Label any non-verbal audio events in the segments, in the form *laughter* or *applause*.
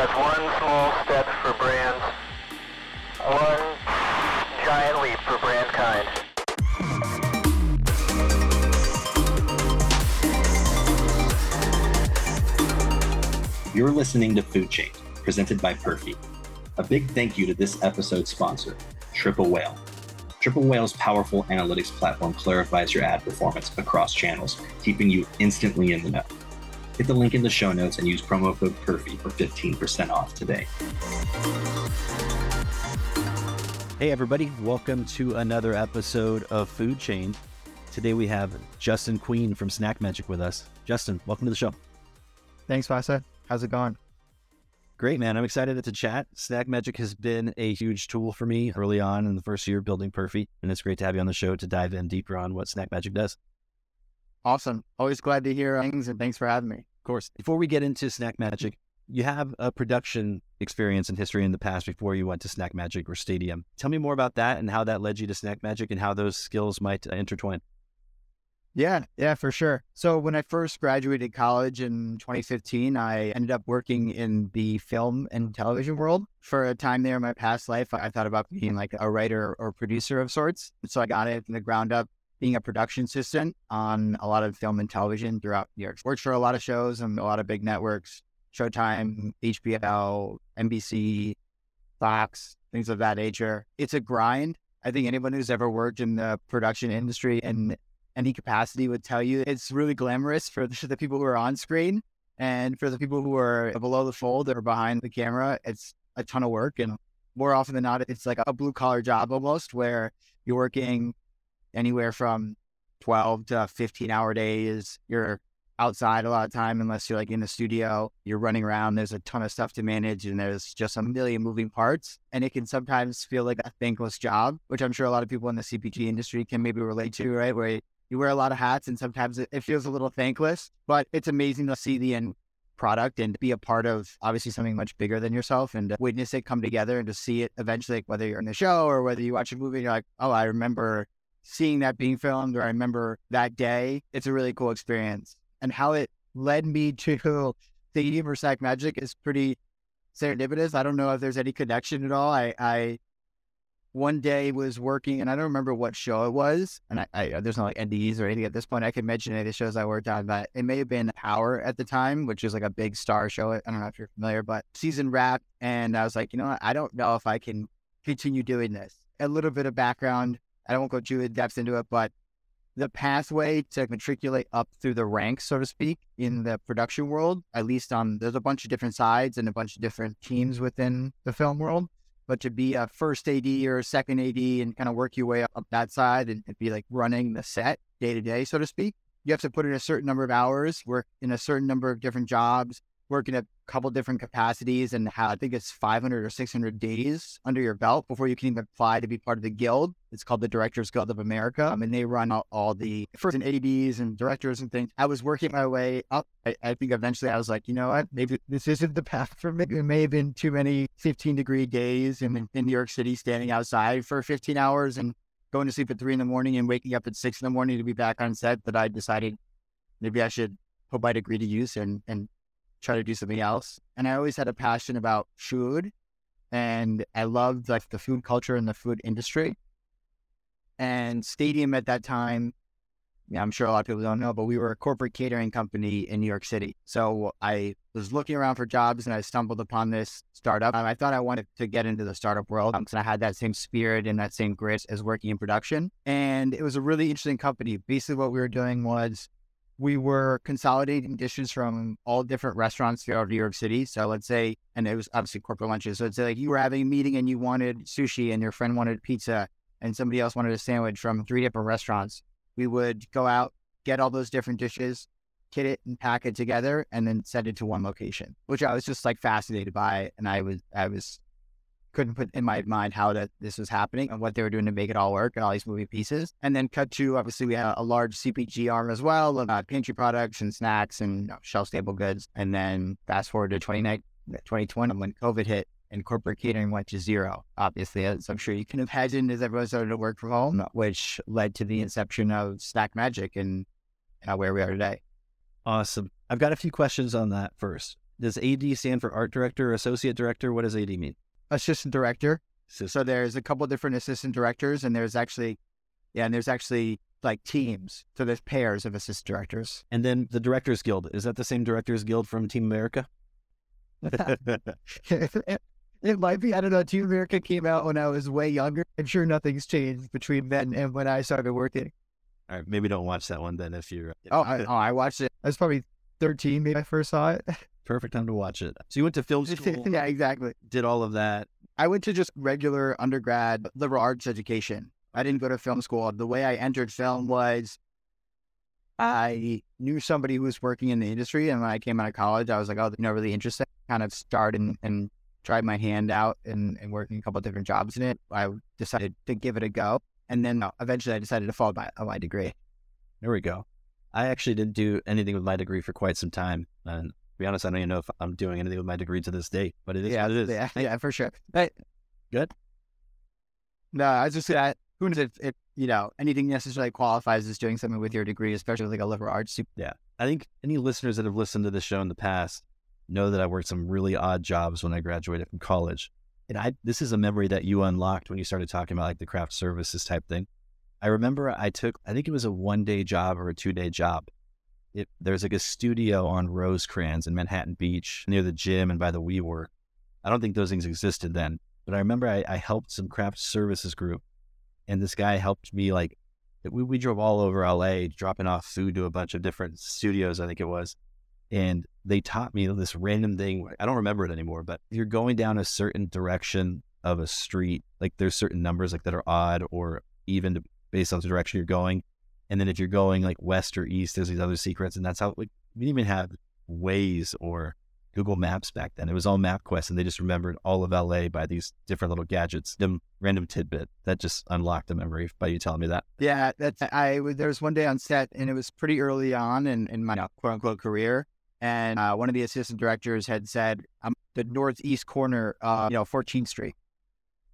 That's one small step for brands, one giant leap for brand kind. You're listening to Food Chained, presented by Perfy. A big thank you to this episode's sponsor, Triple Whale. Triple Whale's powerful analytics platform clarifies your ad performance across channels, keeping you instantly in the know. Hit the link in the show notes and use promo code PERFY for 15% off today. Hey, everybody, welcome to another episode of Food Chained. Today we have Justin Queen from Snack Magic with us. Justin, welcome to the show. Thanks, Vasa. How's it going? Great, man. I'm excited to chat. Snack Magic has been a huge tool for me early on in the first year building Perfy, and it's great to have you on the show to dive in deeper on what Snack Magic does. Awesome. Always glad to hear things, and thanks for having me. Of course. Before we get into Snack Magic, you have a production experience and history in the past before you went to Snack Magic or Stadium. Tell me more about that and how that led you to Snack Magic and how those skills might uh, intertwine. Yeah, yeah, for sure. So when I first graduated college in 2015, I ended up working in the film and television world. For a time there in my past life, I thought about being like a writer or producer of sorts. So I got it from the ground up being a production assistant on a lot of film and television throughout New York. Worked for a lot of shows and a lot of big networks, Showtime, HBO, NBC, Fox, things of that nature. It's a grind. I think anyone who's ever worked in the production industry in any capacity would tell you it's really glamorous for the, *laughs* the people who are on screen. And for the people who are below the fold or behind the camera, it's a ton of work. And more often than not, it's like a blue collar job almost where you're working anywhere from 12 to 15 hour days. You're outside a lot of time unless you're like in the studio. You're running around. There's a ton of stuff to manage and there's just a million moving parts. And it can sometimes feel like a thankless job, which I'm sure a lot of people in the CPG industry can maybe relate to, right? Where you wear a lot of hats and sometimes it, feels a little thankless, but it's amazing to see the end product and be a part of obviously something much bigger than yourself and witness it come together and to see it eventually, whether you're in the show or whether you watch a movie, you're like, oh, I remember seeing that being filmed or I remember that day. It's a really cool experience. And how it led me *laughs* to Stadium or Snack Magic is pretty serendipitous. I don't know if there's any connection at all. I, I one day was working and I don't remember what show it was. And I, I there's no like NDAs or anything at this point. I can mention any of the shows I worked on, but it may have been Power at the time, which is like a big Starz show. I don't know if you're familiar, but season wrap. And I was like, you know what? I don't know if I can continue doing this. A little bit of background. I won't go too in depth into it, but the pathway to matriculate up through the ranks, so to speak, in the production world, at least on there's a bunch of different sides and a bunch of different teams within the film world but to be a first AD or a second AD and kind of work your way up, that side and, and be like running the set day to day, so to speak, you have to put in a certain number of hours, work in a certain number of different jobs, work in a couple different capacities, and have, I think it's 500 or 600 days under your belt before you can even apply to be part of the guild. It's called the Directors Guild of America. I mean, they run all, all the first and ADs and directors and things. I was working my way up. I, I, think eventually I was like, you know what? Maybe this isn't the path for me. It may have been too many 15 degree days in, in New York City standing outside for 15 hours and going to sleep at three in the morning and waking up at six in the morning to be back on set that I decided maybe I should put my degree to use and, and try to do something else. And I always had a passion about food and I loved like the food culture and the food industry. And Stadium at that time, I'm sure a lot of people don't know, but we were a corporate catering company in New York City. So I was looking around for jobs and I stumbled upon this startup. I thought I wanted to get into the startup world because I had that same spirit and that same grit as working in production. And it was a really interesting company. Basically, what we were doing was we were consolidating dishes from all different restaurants throughout New York City. So let's say, and it was obviously corporate lunches. So it's like you were having a meeting and you wanted sushi and your friend wanted pizza and somebody else wanted a sandwich from three different restaurants. We would go out, get all those different dishes, kit it and pack it together and then send it to one location, which I was just like fascinated by. And I was, I was, couldn't put in my mind how that this was happening and what they were doing to make it all work and all these moving pieces. And then cut to obviously we had a large CPG arm as well, uh, pantry products and snacks and you know, shelf stable goods. And then fast forward to 2020 when COVID hit and corporate catering went to zero. Obviously, as I'm sure you can imagine, as everyone started to work from home, which led to the inception of Snack Magic and uh, where we are today. Awesome. I've got a few questions on that first. Does AD stand for art director or associate director? What does AD mean? Assistant director. Assistant. So there's a couple different assistant directors, and there's actually, yeah, and there's actually like teams. So there's pairs of assistant directors. And then the Directors Guild. Is that the same Directors Guild from Team America? it, *laughs* it might be. I don't know. Team America came out when I was way younger. I'm sure nothing's changed between then and when I started working. All right, maybe don't watch that one then if you're. Oh, I, oh, I watched it. I was probably 13, maybe I first saw it. *laughs* perfect time to watch it. So you went to film *laughs* school, yeah, exactly. did all of that. I went to just regular undergrad liberal arts education. I didn't go to film school. The way I entered film was I knew somebody who was working in the industry. And when I came out of college, I was like, oh, you know, really interested. Kind of started and, and tried my hand out and, and working a couple of different jobs in it. I decided to give it a go. And then uh, eventually I decided to follow my, my degree. There we go. I actually didn't do anything with my degree for quite some time. And be honest, I don't even know if I'm doing anything with my degree to this day, but it is yeah, what it is. yeah, yeah, for sure. But Good. no, I was just that who knows if, if you know anything necessarily qualifies as doing something with your degree, especially like a liberal arts. Yeah, I think any listeners that have listened to the show in the past know that I worked some really odd jobs when I graduated from college. And I this is a memory that you unlocked when you started talking about like the craft services type thing. I remember I took I think it was a one day job or a two day job. It, there's like a studio on Rosecrans in Manhattan Beach near the gym and by the WeWork. I don't think those things existed then, but I remember I, I helped some craft services group, and this guy helped me like we, we drove all over LA dropping off food to a bunch of different studios, I think it was. And they taught me this random thing. I don't remember it anymore, but you're going down a certain direction of a street, like there's certain numbers like that are odd or even based on the direction you're going. And then if you're going like west or east, there's these other secrets. And that's how like we didn't even have Waze or Google Maps back then. It was all MapQuest, and they just remembered all of LA by these different little gadgets. Them random tidbit that just unlocked a memory by you telling me that. Yeah, that's I. There was one day on set, and it was pretty early on in, in my quote unquote career. And uh, one of the assistant directors had said, "I'm the northeast corner, you know, 14th Street."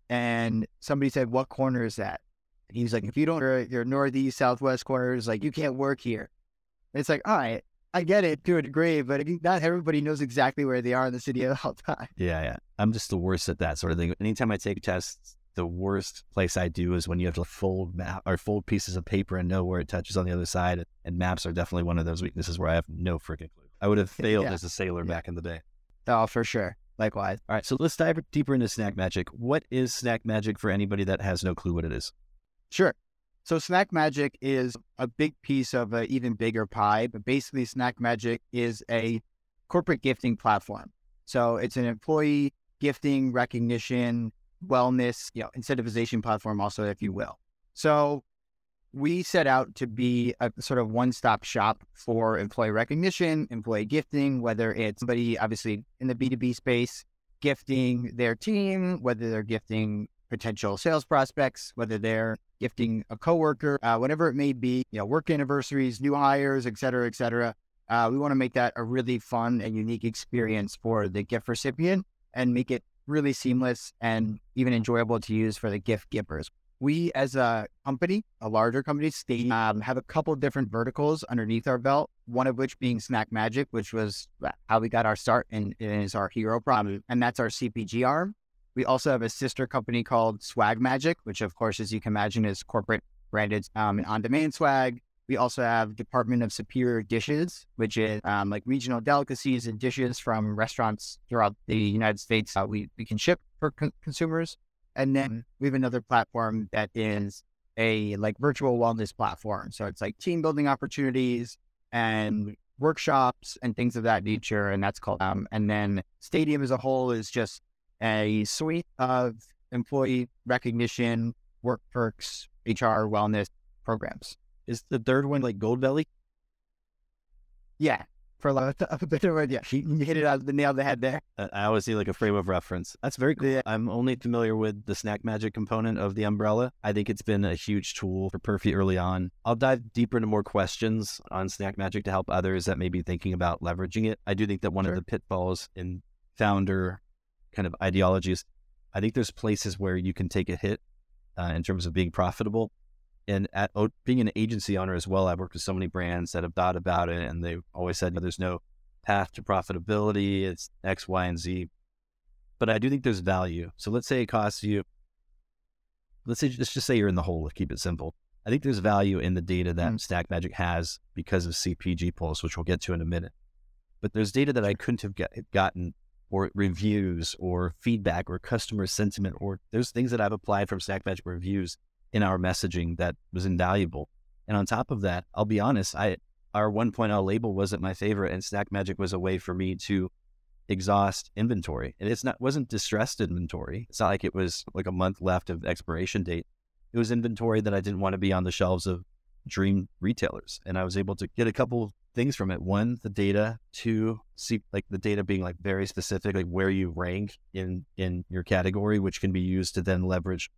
And somebody said, "What corner is that?" And he was like, "If you don't, your, your northeast southwest corner is like you can't work here." And it's like, all right, I get it to a degree, but not everybody knows exactly where they are in the city all *laughs* time. Yeah, yeah. I'm just the worst at that sort of thing. Anytime I take tests, the worst place I do is when you have to fold map or fold pieces of paper and know where it touches on the other side. And maps are definitely one of those weaknesses where I have no freaking clue. I would have *laughs* failed Yeah. as a sailor Yeah. back in the day. Oh, for sure. Likewise. All right, so let's dive deeper into Snack Magic. What is Snack Magic for anybody that has no clue what it is? Sure. So Snack Magic is a big piece of an even bigger pie, but basically Snack Magic is a corporate gifting platform. So it's an employee gifting recognition, wellness, you know, incentivization platform also, if you will. So we set out to be a sort of one-stop shop for employee recognition, employee gifting, whether it's somebody obviously in the B2B space gifting their team, whether they're gifting potential sales prospects, whether they're gifting a coworker, uh, whatever it may be, you know, work anniversaries, new hires, et cetera, et cetera. Uh, we want to make that a really fun and unique experience for the gift recipient and make it really seamless and even enjoyable to use for the gift givers. We, as a company, a larger company, um, have a couple different verticals underneath our belt. One of which being Snack Magic, which was how we got our start and, and is our hero product, and that's our CPG arm. We also have a sister company called Swag Magic, which, of course, as you can imagine, is corporate branded um, on demand swag. We also have Department of Superior Dishes, which is um, like regional delicacies and dishes from restaurants throughout the United States. Uh, we, we can ship for con- consumers. And then we have another platform that is a like virtual wellness platform. So it's like team building opportunities and workshops and things of that nature. And that's called, um, and then Stadium as a whole is just a suite of employee recognition, work perks, HR, wellness programs. Is the third one like Goldbelly? Yeah. For a lot of a better word, yeah. *laughs* You hit it on the nail on the head there. I always see like a frame of reference. That's very cool. Yeah. I'm only familiar with the Snack Magic component of the umbrella. I think it's been a huge tool for Perfy early on. I'll dive deeper into more questions on Snack Magic to help others that may be thinking about leveraging it. I do think that one Sure. of the pitfalls in founder kind of ideologies, I think there's places where you can take a hit uh, in terms of being profitable. And at oh, being an agency owner as well, I've worked with so many brands that have thought about it, and they've always said there's no path to profitability, it's X, Y, and Z. But I do think there's value. So let's say it costs you, let's say, let's just say you're in the hole, let's keep it simple. I think there's value in the data that mm. Snack Magic has because of CPG Pulse, which we'll get to in a minute. But there's data that I couldn't have get, gotten, or reviews, or feedback, or customer sentiment, or there's things that I've applied from Snack Magic reviews in our messaging that was invaluable. And on top of that, I'll be honest, I our 1.0 label wasn't my favorite, and Snack Magic was a way for me to exhaust inventory. And it's not wasn't distressed inventory. It's not like it was like a month left of expiration date. It was inventory that I didn't want to be on the shelves of dream retailers. And I was able to get a couple things from it. One, the data. Two, see like the data being like very specific, like where you rank in in your category, which can be used to then leverage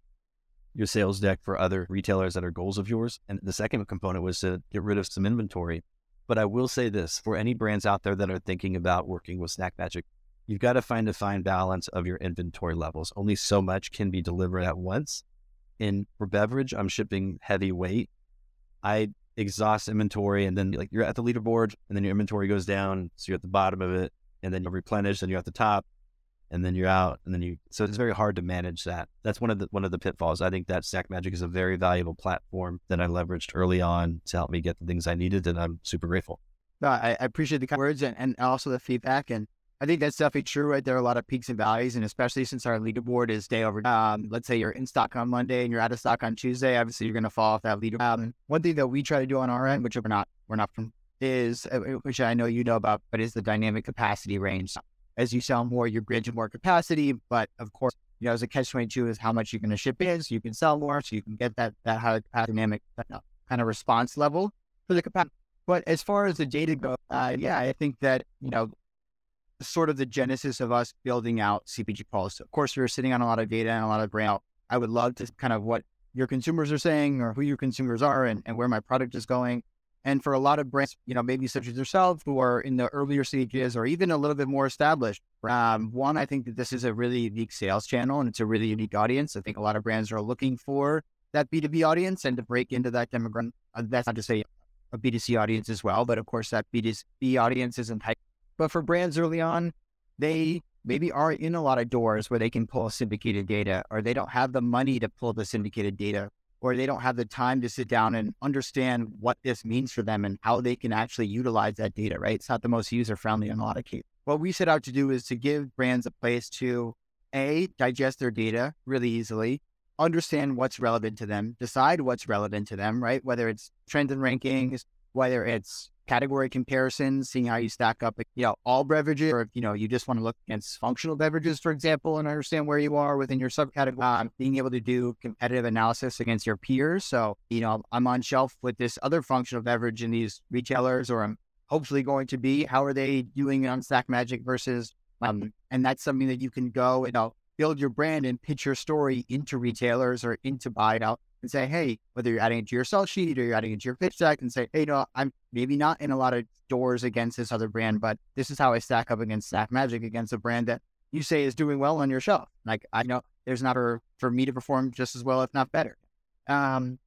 your sales deck for other retailers that are goals of yours. And the second component was to get rid of some inventory. But I will say this for any brands out there that are thinking about working with Snack Magic, you've got to find a fine balance of your inventory levels. Only so much can be delivered at once. In for beverage, I'm shipping heavy weight. I exhaust inventory and then like you're at the leaderboard and then your inventory goes down. So you're at the bottom of it and then you replenish and you're at the top and then you're out and then you so it's very hard to manage that that's one of the one of the pitfalls i think that Snack Magic is a very valuable platform that i leveraged early on to help me get the things i needed and i'm super grateful no, I, I appreciate the kind words and, and also the feedback and I think that's definitely true, right? There are a lot of peaks and valleys, and especially since our leaderboard is day over. Um, let's say you're in stock on Monday and you're out of stock on Tuesday. Obviously, you're going to fall off that leaderboard. Um, one thing that we try to do on our end, which we're not, we're not from, is uh, which I know you know about, but is the dynamic capacity range as you sell more, you're granted more capacity. But of course, you know, as a catch 22 is how much you're going to ship in. So you can sell more. So you can get that, that dynamic kind of response level for the capacity. But as far as the data goes, uh, yeah, I think that, you know, sort of the genesis of us building out CPG Pulse. Of course, we are sitting on a lot of data and a lot of brand. I would love to kind of what your consumers are saying or who your consumers are and, and where my product is going. And for a lot of brands, you know, maybe such as yourself who are in the earlier stages or even a little bit more established, um, one, I think that this is a really unique sales channel and it's a really unique audience. I think a lot of brands are looking for that B2B audience and to break into that demographic. Uh, that's not to say a B2C audience as well, but of course that B2B audience isn't type. But for brands early on, they maybe are in a lot of doors where they can pull syndicated data or they don't have the money to pull the syndicated data or they don't have the time to sit down and understand what this means for them and how they can actually utilize that data, right? It's not the most user friendly in a lot of cases. What we set out to do is to give brands a place to A, digest their data really easily, understand what's relevant to them, decide what's relevant to them, right? Whether it's trends and rankings, whether it's category comparisons, seeing how you stack up, you know, all beverages, or if, you know, you just want to look against functional beverages, for example, and understand where you are within your subcategory, um, being able to do competitive analysis against your peers. So, you know, I'm on shelf with this other functional beverage in these retailers, or I'm hopefully going to be. How are they doing on Snack Magic versus, um, and that's something that you can go and build your brand and pitch your story into retailers or into buy out and say, hey, whether you're adding it to your sell sheet or you're adding it to your pitch deck and say, hey, no, I'm maybe not in a lot of doors against this other brand, but this is how I stack up against Snack Magic against a brand that you say is doing well on your shelf. Like I know there's not for, for me to perform just as well, if not better. Um,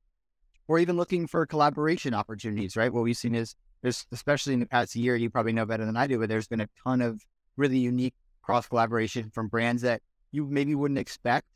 or even looking for collaboration opportunities, right? What we've seen is there's, especially in the past year, you probably know better than I do, but there's been a ton of really unique cross collaboration from brands that you maybe wouldn't expect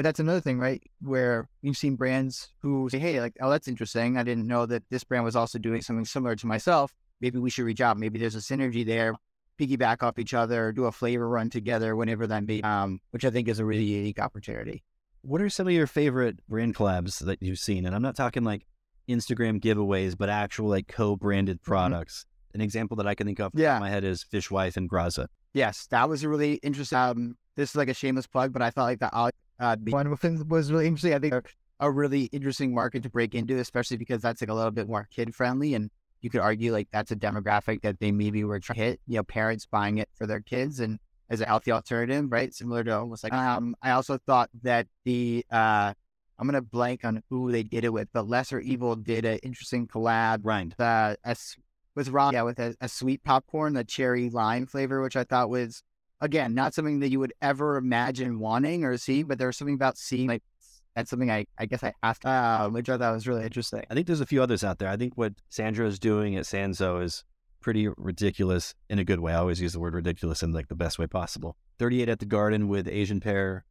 but that's another thing, right? Where you've seen brands who say, hey, like, oh, that's interesting. I didn't know that this brand was also doing something similar to myself. Maybe we should reach out. Maybe there's a synergy there, piggyback off each other, do a flavor run together, whenever that be, um, which I think is a really unique opportunity. What are some of your favorite brand collabs that you've seen? And I'm not talking like Instagram giveaways, but actual like co-branded mm-hmm. products. Mm-hmm. An example that I can think of yeah. in my head is Fishwife and Graza. Yes, that was a really interesting. Um, this is like a shameless plug, but I thought like that uh, one was really interesting. I think a, a really interesting market to break into, especially because that's like a little bit more kid friendly. And you could argue like that's a demographic that they maybe were trying to hit, you know, parents buying it for their kids and as a healthy alternative, right? Similar to almost like, um, I also thought that the, uh, I'm going to blank on who they did it with, but Lesser Evil did an interesting collab. Right. Uh, a, with Ron, yeah, with a, a sweet popcorn, the cherry lime flavor, which I thought was again, not something that you would ever imagine wanting or seeing, but there's something about seeing like that's something I, I guess I asked, uh, which I thought was really interesting. I think there's a few others out there. I think what Sandro is doing at Sanzo is pretty ridiculous in a good way. I always use the word ridiculous in like the best way possible. 38 at the Garden with Asian Pear,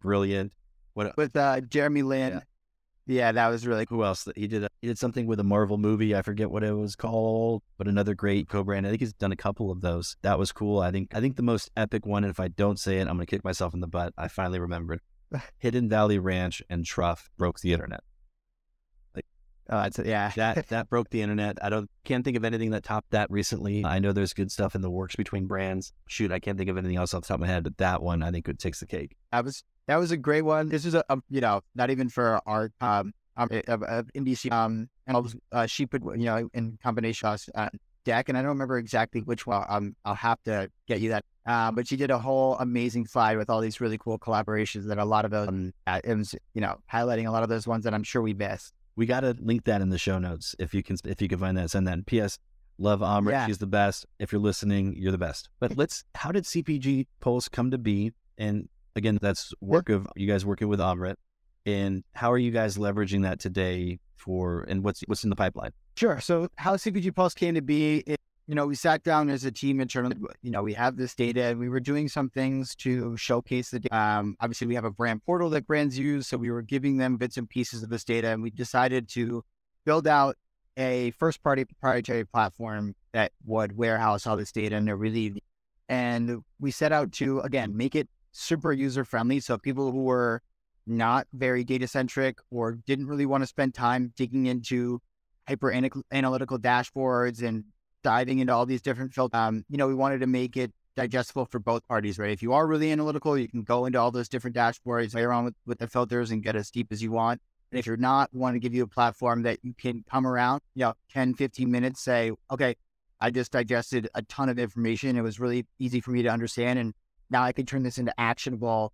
brilliant. What with uh, Jeremy Lin. Yeah. Yeah. that was really cool. Who else? He did a, he did something with a Marvel movie. I forget what it was called, but another great co-brand. I think he's done a couple of those. That was cool. I think I think the most epic one. And if I don't say it, I'm gonna kick myself in the butt. I finally remembered. *laughs* Hidden Valley Ranch and Truff broke the internet. It's, yeah, that that broke the internet. I don't can't think of anything that topped that recently. I know there's good stuff in the works between brands. Shoot, I can't think of anything else off the top of my head, but that one I think it takes the cake. That was that was a great one. This is a, a you know not even for art um um of, of NBC um and uh, she put you know in combination uh, deck and I don't remember exactly which one. Um, I'll have to get you that. Uh, but she did a whole amazing slide with all these really cool collaborations that a lot of those um, it was you know highlighting a lot of those ones that I'm sure we missed we got to link that in the show notes if you can if you can find that send that ps love Amrit. Yeah. She's the best. If you're listening, you're the best. But *laughs* let's, how did CPG Pulse come to be? And again, that's work of you guys working with Amrit. And how are you guys leveraging that today for, and what's, what's in the pipeline? Sure. So how CPG Pulse came to be, you know, we sat down as a team internally. You know, we have this data and we were doing some things to showcase the data. Um, obviously, we have a brand portal that brands use. So we were giving them bits and pieces of this data and we decided to build out a first party proprietary platform that would warehouse all this data and really, and we set out to, again, make it super user friendly. So people who were not very data centric or didn't really want to spend time digging into hyper analytical dashboards and diving into all these different filters. Um, you know, we wanted to make it digestible for both parties, right? If you are really analytical, you can go into all those different dashboards, play around with, with the filters and get as deep as you want. And if you're not, we want to give you a platform that you can come around, you know, 10, 15 minutes, say, okay, I just digested a ton of information. It was really easy for me to understand. And now I can turn this into actionable.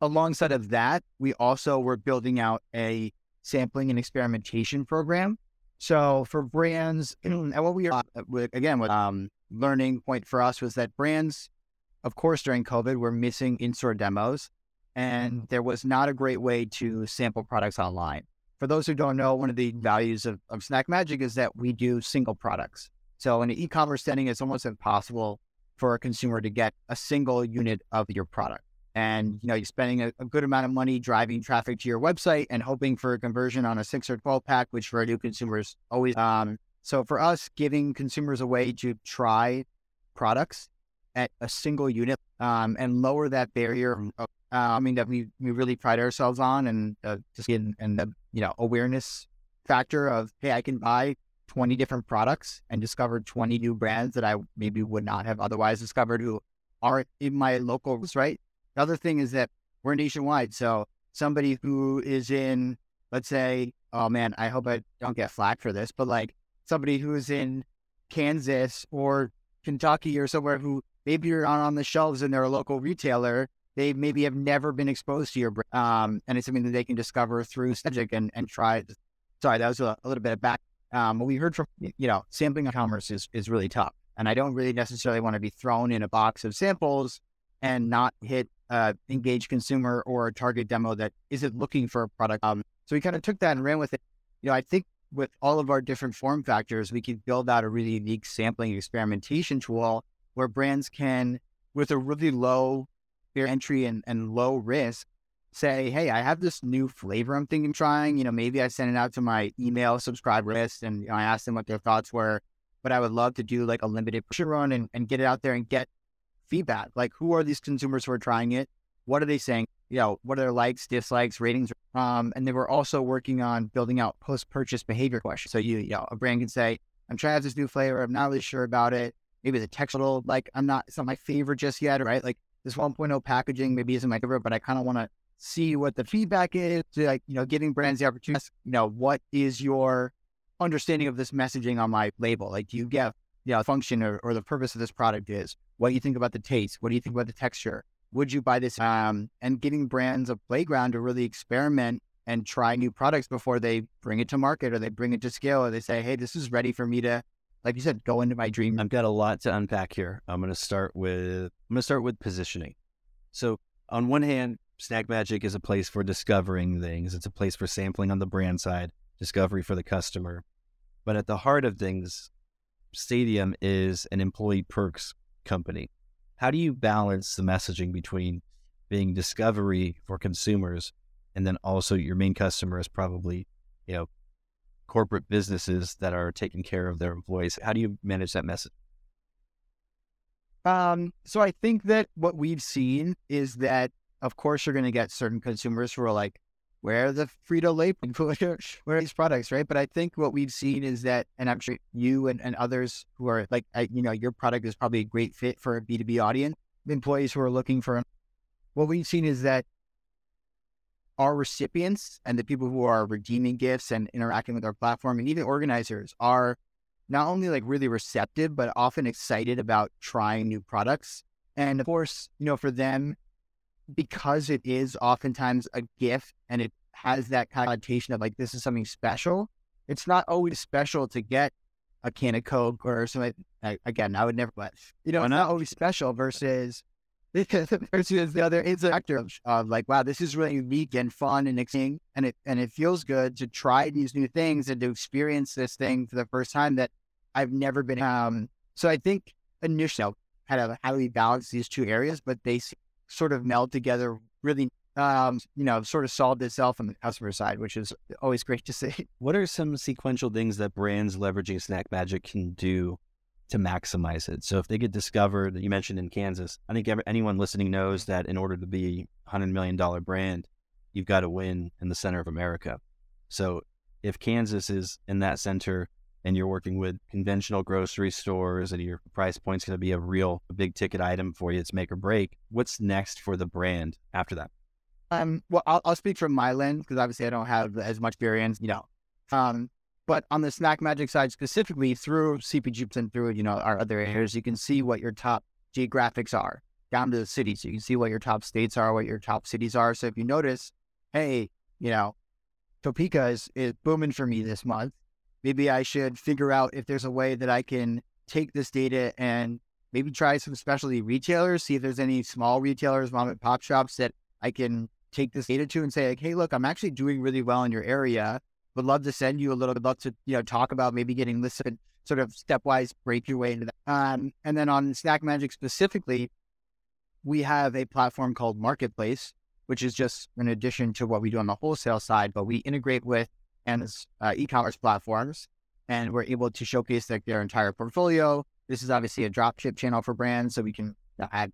Alongside of that, we also were building out a sampling and experimentation program so for brands, *clears throat* and what we are again, what um, learning point for us was that brands, of course, during COVID, were missing in-store demos, and there was not a great way to sample products online. For those who don't know, one of the values of, of Snack Magic is that we do single products. So in an e-commerce setting, it's almost impossible for a consumer to get a single unit of your product and you know you're spending a, a, good amount of money driving traffic to your website and hoping for a conversion on a six or 12 pack which for our new consumers always um so for us giving consumers a way to try products at a single unit um, and lower that barrier of, uh, i mean that we, we really pride ourselves on and uh, just in and the you know awareness factor of hey i can buy 20 different products and discover 20 new brands that i maybe would not have otherwise discovered who aren't in my locals right the other thing is that we're nationwide. So somebody who is in, let's say, oh man, I hope I don't get flack for this, but like somebody who's in Kansas or Kentucky or somewhere who maybe you're on, on the shelves and they're a local retailer, they maybe have never been exposed to your brand. Um, and it's something that they can discover through Magic and, and try. Sorry, that was a, a little bit of back. Um, we heard from, you know, sampling commerce is, is really tough. And I don't really necessarily want to be thrown in a box of samples and not hit uh, engaged consumer or a target demo that isn't looking for a product. Um, so we kind of took that and ran with it. You know, I think with all of our different form factors, we can build out a really unique sampling experimentation tool where brands can, with a really low entry and, and low risk, say, hey, I have this new flavor I'm thinking trying. You know, maybe I send it out to my email subscriber list and you know, I ask them what their thoughts were. But I would love to do like a limited push run and, and get it out there and get feedback. Like, who are these consumers who are trying it? What are they saying? You know, what are their likes, dislikes, ratings? Um, and they were also working on building out post-purchase behavior questions. So you, you know, a brand can say, "I'm trying out this new flavor. I'm not really sure about it. Maybe the text little like I'm not. It's not my favorite just yet, right? Like this 1.0 packaging maybe isn't my favorite, but I kind of want to see what the feedback is. To, like you know, giving brands the opportunity. You know, what is your understanding of this messaging on my label? Like, do you get you know, function or, or the purpose of this product is? what you think about the taste, what do you think about the texture? Would you buy this? Um, and giving brands a playground to really experiment and try new products before they bring it to market or they bring it to scale or they say, hey, this is ready for me to, like you said, go into my dream. I've got a lot to unpack here. I'm going to start with I'm going to start with positioning. So on one hand, Snack Magic is a place for discovering things. It's a place for sampling on the brand side, discovery for the customer. But at the heart of things, Stadium is an employee perks company. How do you balance the messaging between being discovery for consumers and then also your main customer is probably, you know, corporate businesses that are taking care of their employees. How do you manage that message? Um, so I think that what we've seen is that, of course, you're going to get certain consumers who are like, where the Frito Lay, *laughs* where are these products, right? But I think what we've seen is that, and I'm sure you and, and others who are like, I, you know, your product is probably a great fit for a B2B audience, employees who are looking for. What we've seen is that our recipients and the people who are redeeming gifts and interacting with our platform and even organizers are not only like really receptive, but often excited about trying new products. And of course, you know, for them, because it is oftentimes a gift and it has that connotation of like, this is something special, it's not always special to get a can of Coke or something. Again, I would never, but you know, it's not always special versus *laughs* versus the other it's actor of, of like, wow, this is really unique and fun and exciting, and it and it feels good to try these new things and to experience this thing for the first time that I've never been. Um, so I think initially kind of how do we balance these two areas, but they sort of meld together really. Um, you know, sort of solved itself on the customer side, which is always great to see. *laughs* What are some sequential things that brands leveraging Snack Magic can do to maximize it. So if they get discovered, you mentioned in Kansas, I think anyone listening knows that in order to be a hundred million dollar brand, you've got to win in the center of America. So if Kansas is in that center and you're working with conventional grocery stores and your price point's going to be a real big ticket item for you, it's make or break. What's next for the brand after that? Um, well, I'll, I'll speak from my lens because obviously I don't have as much experience, you know. Um, but on the Snack Magic side specifically, through CPG and through you know our other areas, you can see what your top geographics are down to the cities. You can see what your top states are, what your top cities are. So if you notice, hey, you know, Topeka is, is booming for me this month. Maybe I should figure out if there's a way that I can take this data and maybe try some specialty retailers, see if there's any small retailers, mom and pop shops that I can take this data to and say, like, hey, look, I'm actually doing really well in your area would love to send you a little bit, love to, you know, talk about maybe getting listed, sort of stepwise break your way into that. Um, and then on Snack Magic specifically, we have a platform called Marketplace, which is just an addition to what we do on the wholesale side, but we integrate with and uh, e-commerce platforms, and we're able to showcase like their entire portfolio. This is obviously a dropship channel for brands, so we can add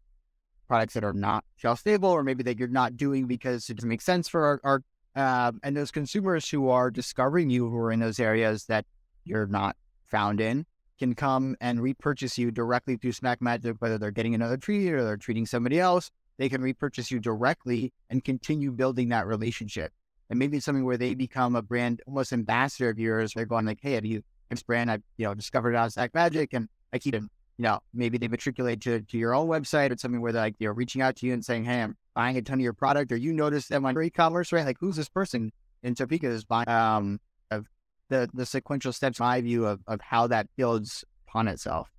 products that are not shelf stable, or maybe that you're not doing because it doesn't make sense for our, our um, and those consumers who are discovering you who are in those areas that you're not found in can come and repurchase you directly through Snack Magic, whether they're getting another treat or they're treating somebody else. They can repurchase you directly and continue building that relationship. And maybe it's something where they become a brand almost ambassador of yours. They're going like, "Hey, have you this brand? I you know discovered on Snack Magic, and I keep it you know, maybe they matriculate to, to your own website or something where they're like, they're reaching out to you and saying, Hey, I'm buying a ton of your product, or you notice them on e-commerce, right? Like, who's this person in Topeka is buying, um, of the, the sequential steps, my view of, of how that builds upon itself.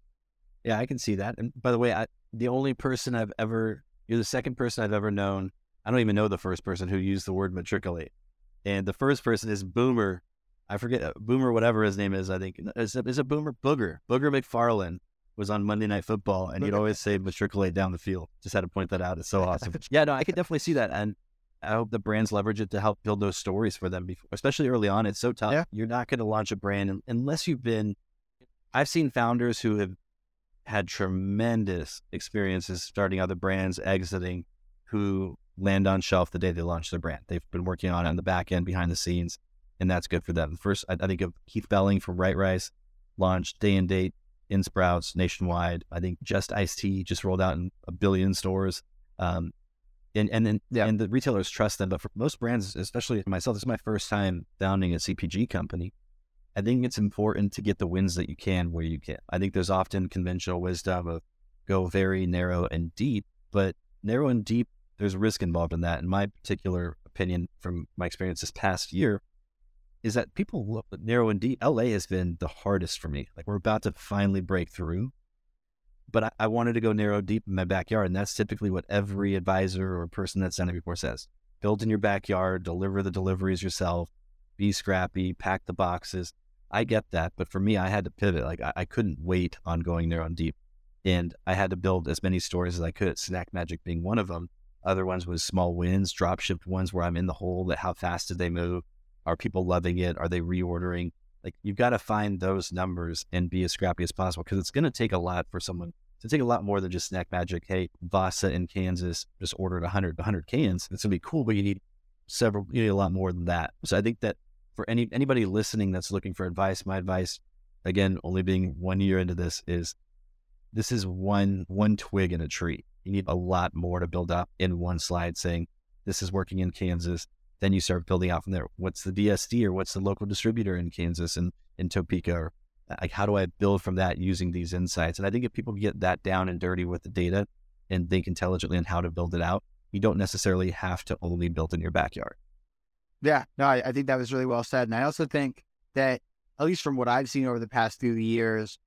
Yeah, I can see that. And by the way, I, the only person I've ever, you're the second person I've ever known. I don't even know the first person who used the word matriculate. And the first person is Boomer. I forget, uh, Boomer, whatever his name is, I think. Is it, is it Boomer? Booger. Booger McFarland was on Monday Night Football, and he'd always say matriculate down the field. Just had to point that out. It's so *laughs* awesome. yeah, no, I could definitely see that, and I hope the brands leverage it to help build those stories for them, before, especially early on. It's so tough. Yeah. You're not going to launch a brand unless you've been. I've seen founders who have had tremendous experiences starting other brands, exiting, who land on shelf the day they launch their brand. They've been working on it on the back end, behind the scenes, and that's good for them. First, I, I think of Keith Belling from Right Rice, launched day and date in Sprouts nationwide. I think just iced tea just rolled out in a billion stores. Um, and and then yeah. and the retailers trust them. But for most brands, especially myself, this is my first time founding a CPG company. I think it's important to get the wins that you can where you can. I think there's often conventional wisdom of go very narrow and deep, but narrow and deep, there's risk involved in that. In my particular opinion, from my experience this past year, is that people look narrow and deep. LA has been the hardest for me. Like we're about to finally break through, but I, I, wanted to go narrow deep in my backyard, and that's typically what every advisor or person that's done it before says: build in your backyard, deliver the deliveries yourself, be scrappy, pack the boxes. I get that, but for me, I had to pivot. Like I, I couldn't wait on going there on deep, and I had to build as many stores as I could. Snack Magic being one of them. Other ones was small wins, drop shipped ones where I'm in the hole. That how fast did they move? Are people loving it? Are they reordering? Like you've got to find those numbers and be as scrappy as possible because it's going to take a lot for someone to take a lot more than just Snack Magic. Hey, Vasa in Kansas just ordered 100, 100 cans. It's going to be cool, but you need several, you need a lot more than that. So I think that for any anybody listening that's looking for advice, my advice, again, only being one year into this, is this is one one twig in a tree. You need a lot more to build up in one slide saying this is working in Kansas. Then you start building out from there. What's the DSD or what's the local distributor in Kansas and in Topeka? Or like how do I build from that using these insights? And I think if people get that down and dirty with the data and think intelligently on how to build it out, you don't necessarily have to only build in your backyard. Yeah, no, I, I think that was really well said. And I also think that, at least from what I've seen over the past few years,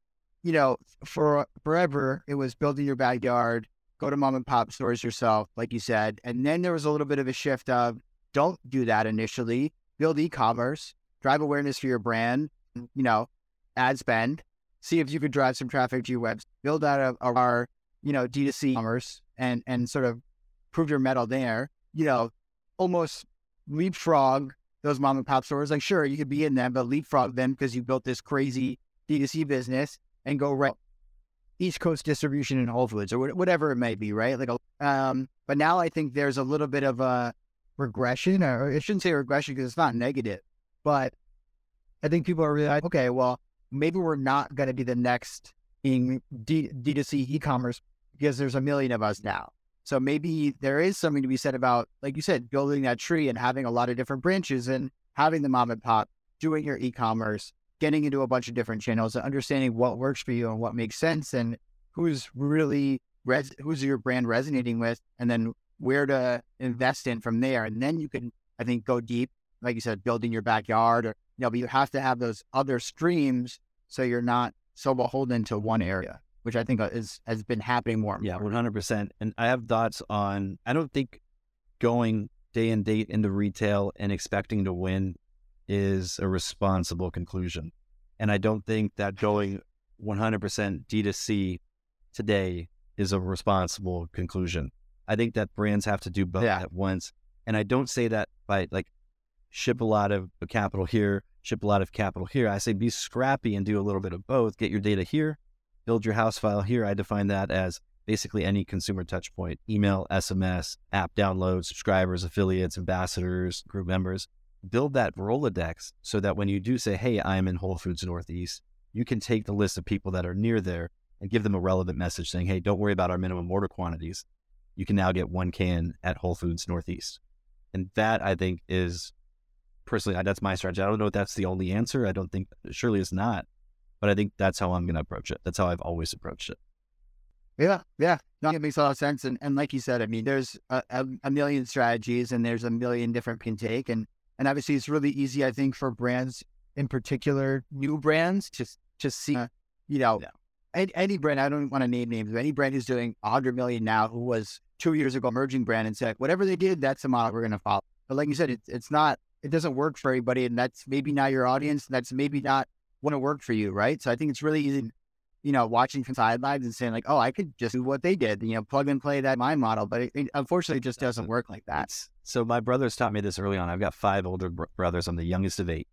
you know, for forever, it was building your backyard, go to mom and pop stores yourself, like you said. And then there was a little bit of a shift of don't do that initially, build e commerce, drive awareness for your brand, you know, ad spend, see if you could drive some traffic to your website, build out of our, you know, D2C commerce and, and sort of prove your metal there, you know, almost leapfrog those mom and pop stores. Like, sure, you could be in them, but leapfrog them because you built this crazy D2C business and go right East Coast distribution in Whole Foods or whatever it may be, right? Like, um, but now I think there's a little bit of a regression, or I shouldn't say regression because it's not negative, but I think people are really like, okay, well, maybe we're not going to be the next in D- D2C e-commerce because there's a million of us now. So maybe there is something to be said about, like you said, building that tree and having a lot of different branches and having the mom and pop doing your e-commerce, getting into a bunch of different channels and understanding what works for you and what makes sense and who's really res- who's your brand resonating with, and then where to invest in from there. And then you can, I think, go deep, like you said, building your backyard, or you know, but you have to have those other streams so you're not so beholden to one area which I think is has been happening more. Yeah, one hundred percent. And I have thoughts on. I don't think going day and date into retail and expecting to win is a responsible conclusion. And I don't think that going 100% D2C today is a responsible conclusion. I think that brands have to do both yeah. at once. And I don't say that by like ship a lot of capital here, ship a lot of capital here. I say be scrappy and do a little bit of both. Get your data here, build your house file here, I define that as basically any consumer touch point email, SMS, app download, subscribers, affiliates, ambassadors, group members. Build that Rolodex so that when you do say, Hey, I'm in Whole Foods Northeast, you can take the list of people that are near there and give them a relevant message saying, Hey, don't worry about our minimum order quantities. You can now get one can at Whole Foods Northeast. And that I think is personally, that's my strategy. I don't know if that's the only answer. I don't think, surely it's not. But I think that's how I'm going to approach it. That's how I've always approached it. Yeah, yeah, no, it makes a lot of sense. And and like you said, I mean, there's a, a, a million strategies, and there's a million different can take, and and obviously it's really easy, I think, for brands in particular, new brands, to to see, uh, you know, any, any, brand. I don't want to name names, but any brand who's doing 100 million now, who was two years ago emerging brand, and said whatever they did, that's the model we're going to follow. But like you said, it's it's not, it doesn't work for everybody, and that's maybe not your audience. That's maybe not wouldn't work for you, right? So I think it's really easy, you know, watching from sidelines and saying like, oh, I could just do what they did, you know, plug and play that mind model. But it, it, unfortunately, it just doesn't work like that. So my brothers taught me this early on. I've got five older br- brothers. I'm the youngest of eight.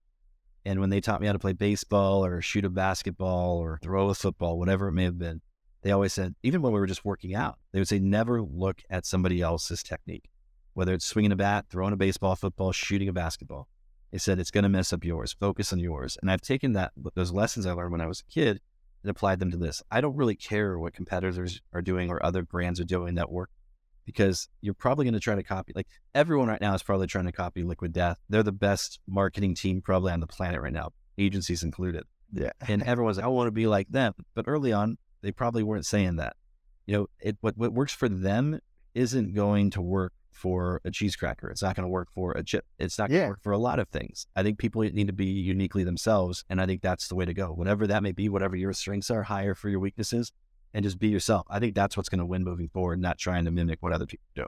And when they taught me how to play baseball or shoot a basketball or throw a football, whatever it may have been, they always said, even when we were just working out, they would say, never look at somebody else's technique, whether it's swinging a bat, throwing a baseball, football, shooting a basketball. They said it's going to mess up yours. Focus on yours. And I've taken that those lessons I learned when I was a kid and applied them to this. I don't really care what competitors are doing or other brands are doing that work because you're probably going to try to copy. Like everyone right now is probably trying to copy Liquid Death. They're the best marketing team probably on the planet right now, agencies included. Yeah. and everyone's like, I want to be like them. But early on, they probably weren't saying that. You know, it what what works for them isn't going to work for a cheese cracker. It's not going to work for a chip. It's not going to yeah. work for a lot of things. I think people need to be uniquely themselves. And I think that's the way to go. Whatever that may be, whatever your strengths are, hire for your weaknesses and just be yourself. I think that's what's going to win moving forward, not trying to mimic what other people do.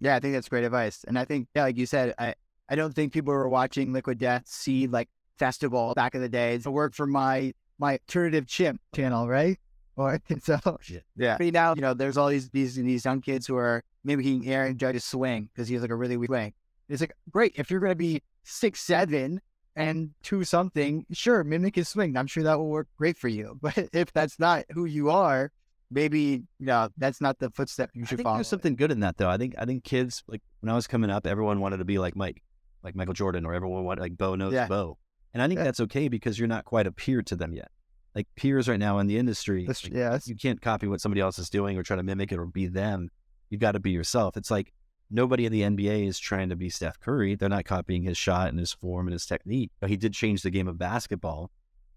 Yeah, I think that's great advice. And I think, yeah, like you said, I, I don't think people were watching Liquid Death see like festival back in the day to work for my my alternative chimp channel, right? Or I think so oh, Shit. yeah. But now you know there's all these these these young kids who are mimicking Aaron Judge's swing because he has like a really weak swing. It's like great if you're gonna be six seven and two something, sure, mimic his swing. I'm sure that will work great for you. *laughs* But if that's not who you are, maybe you know that's not the footstep you I should think follow. there's something good in that though. I think I think kids like when I was coming up, everyone wanted to be like Mike, like Michael Jordan, or everyone wanted like Bo knows Yeah. Bo. And I think Yeah. that's okay because you're not quite a peer to them yet. Like peers right now in the industry, like, that's- you can't copy what somebody else is doing or try to mimic it or be them. You've got to be yourself. It's like nobody in the NBA is trying to be Steph Curry. They're not copying his shot and his form and his technique. But he did change the game of basketball,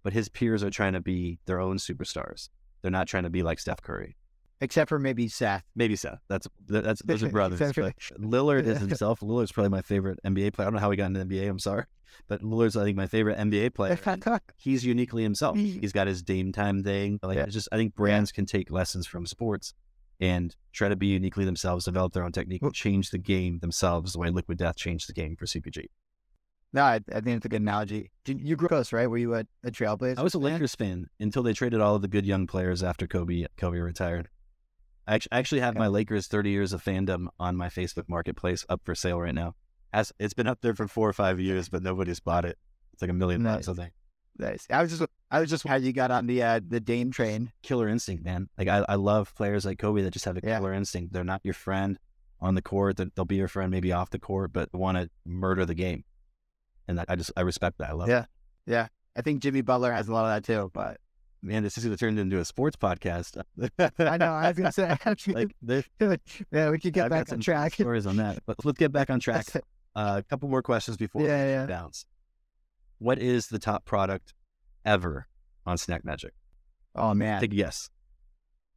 but his peers are trying to be their own superstars. They're not trying to be like Steph Curry. Except for maybe Seth. Maybe Seth. That's that's those are *laughs* brothers. Exactly. *laughs* Lillard is *laughs* himself. Lillard's probably my favorite NBA player. I don't know how he got into the NBA. I'm sorry, but Lillard's I think my favorite NBA player. He's uniquely himself. He's got his Dame time thing. Like Yeah. it's just I think brands can take lessons from sports and try to be uniquely themselves, develop their own technique, Well- change the game themselves the way Liquid Death changed the game for CPG. no, I, I think it's a good analogy. Did, you grew up close, right? Were you a, a Trailblazer? I was a? Lakers fan until they traded all of the good young players after Kobe Kobe retired. I actually have my Lakers 30 years of fandom on my Facebook marketplace up for sale right now. As it's been up there for four or five years, but nobody's bought it. It's like a million bucks, I Nice. think. Nice. I was just I was just how you got on the uh, the Dame train. Killer instinct, man. Like I, I love players like Kobe that just have a Yeah. killer instinct. They're not your friend on the court. They're- They'll be your friend maybe off the court, but want to murder the game. And that, I just I respect that. I love it. Yeah. I think Jimmy Butler has a lot of that too. But Man, this is going to turn into a sports podcast. I know I was gonna say *laughs* *laughs* like *laughs* yeah, we could get I've back on track. stories on that. But let's get back on track. Uh, a couple more questions before Yeah, we yeah. bounce. What is the top product ever on Snack Magic? Oh man, Take a guess.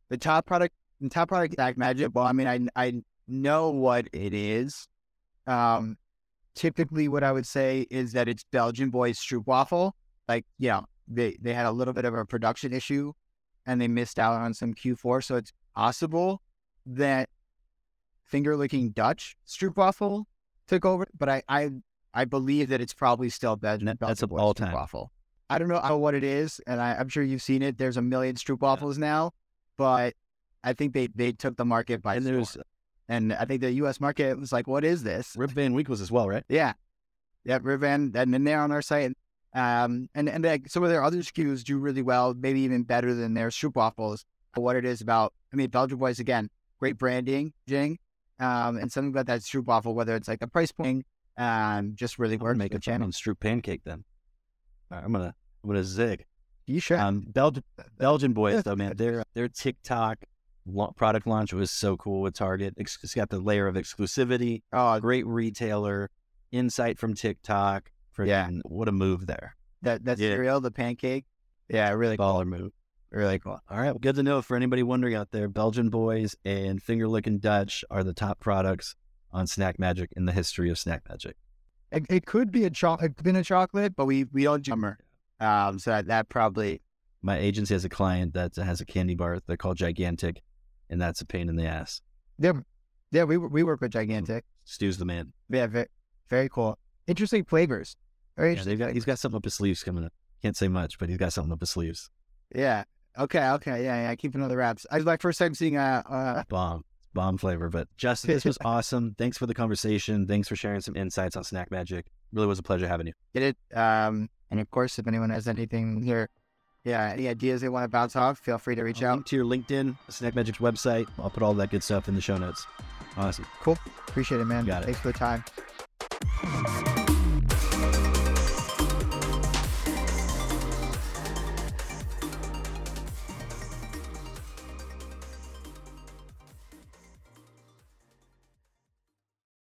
the top product, the top product, Snack Magic. Well, I mean, I I know what it is. Um, typically, what I would say is that it's Belgian Boys Stroopwafel. Like, you know, they they had a little bit of a production issue, and they missed out on some Q4. So it's possible that finger licking Dutch Stroopwafel took over. But I I I believe that it's probably still. That- that's Belgian all time. Stroopwafel. I don't know what it is, and I, I'm sure you've seen it. There's a million Stroopwafels now, but I think they they took the market by And storm. there's uh, And I think the U.S. market was like, "What is this?" Rip Van Winkles as well, right? Yeah, yeah, Rip Van, and then they're on our site. Um, and and like some of their other SKUs do really well, maybe even better than their Stroopwafels. What it is about, I mean, Belgian Boys again, great branding, Jing, um, and something about that Stroopwafel, whether it's like the price point, um, just really works. make a channel. Stroop pancake then. Right, I'm gonna I'm gonna zig. You should. Um, Belgian Belgian boys though, man, their *laughs* their TikTok product launch was so cool with Target. It's got the layer of exclusivity, oh, great retailer, insight from TikTok. Yeah. Freaking- what a move there. that that yeah. cereal, the pancake. Yeah, really cool. Baller move. Really cool. All right, well, good to know for anybody wondering out there. Belgian boys and finger licking Dutch are the top products on Snack Magic in the history of Snack Magic. It, it could be a chocolate, been a chocolate, but we we don't do summer. Um, so that, that probably My agency has a client that has a candy bar. They're called Gigantic, and that's a pain in the ass. yeah yeah we we work with gigantic. Stu's the man. Yeah, very, very cool. Interesting flavors. Very Yeah, got, he's got something up his sleeves coming up. Can't say much, but he's got something up his sleeves. Yeah. Okay. Okay. Yeah. Yeah. Keep another wraps. I was my first time seeing uh, uh Bomb. Bomb flavor. But Justin, this was *laughs* awesome. Thanks for the conversation. Thanks for sharing some insights on Snack Magic. Really was a pleasure having you. get it. Um, and of course, if anyone has anything here, yeah, any ideas they want to bounce off, feel free to reach I'll out. link to your LinkedIn, Snack Magic's website. I'll put all that good stuff in the show notes. Awesome. Cool. Appreciate it, man. Got it. Thanks for the time.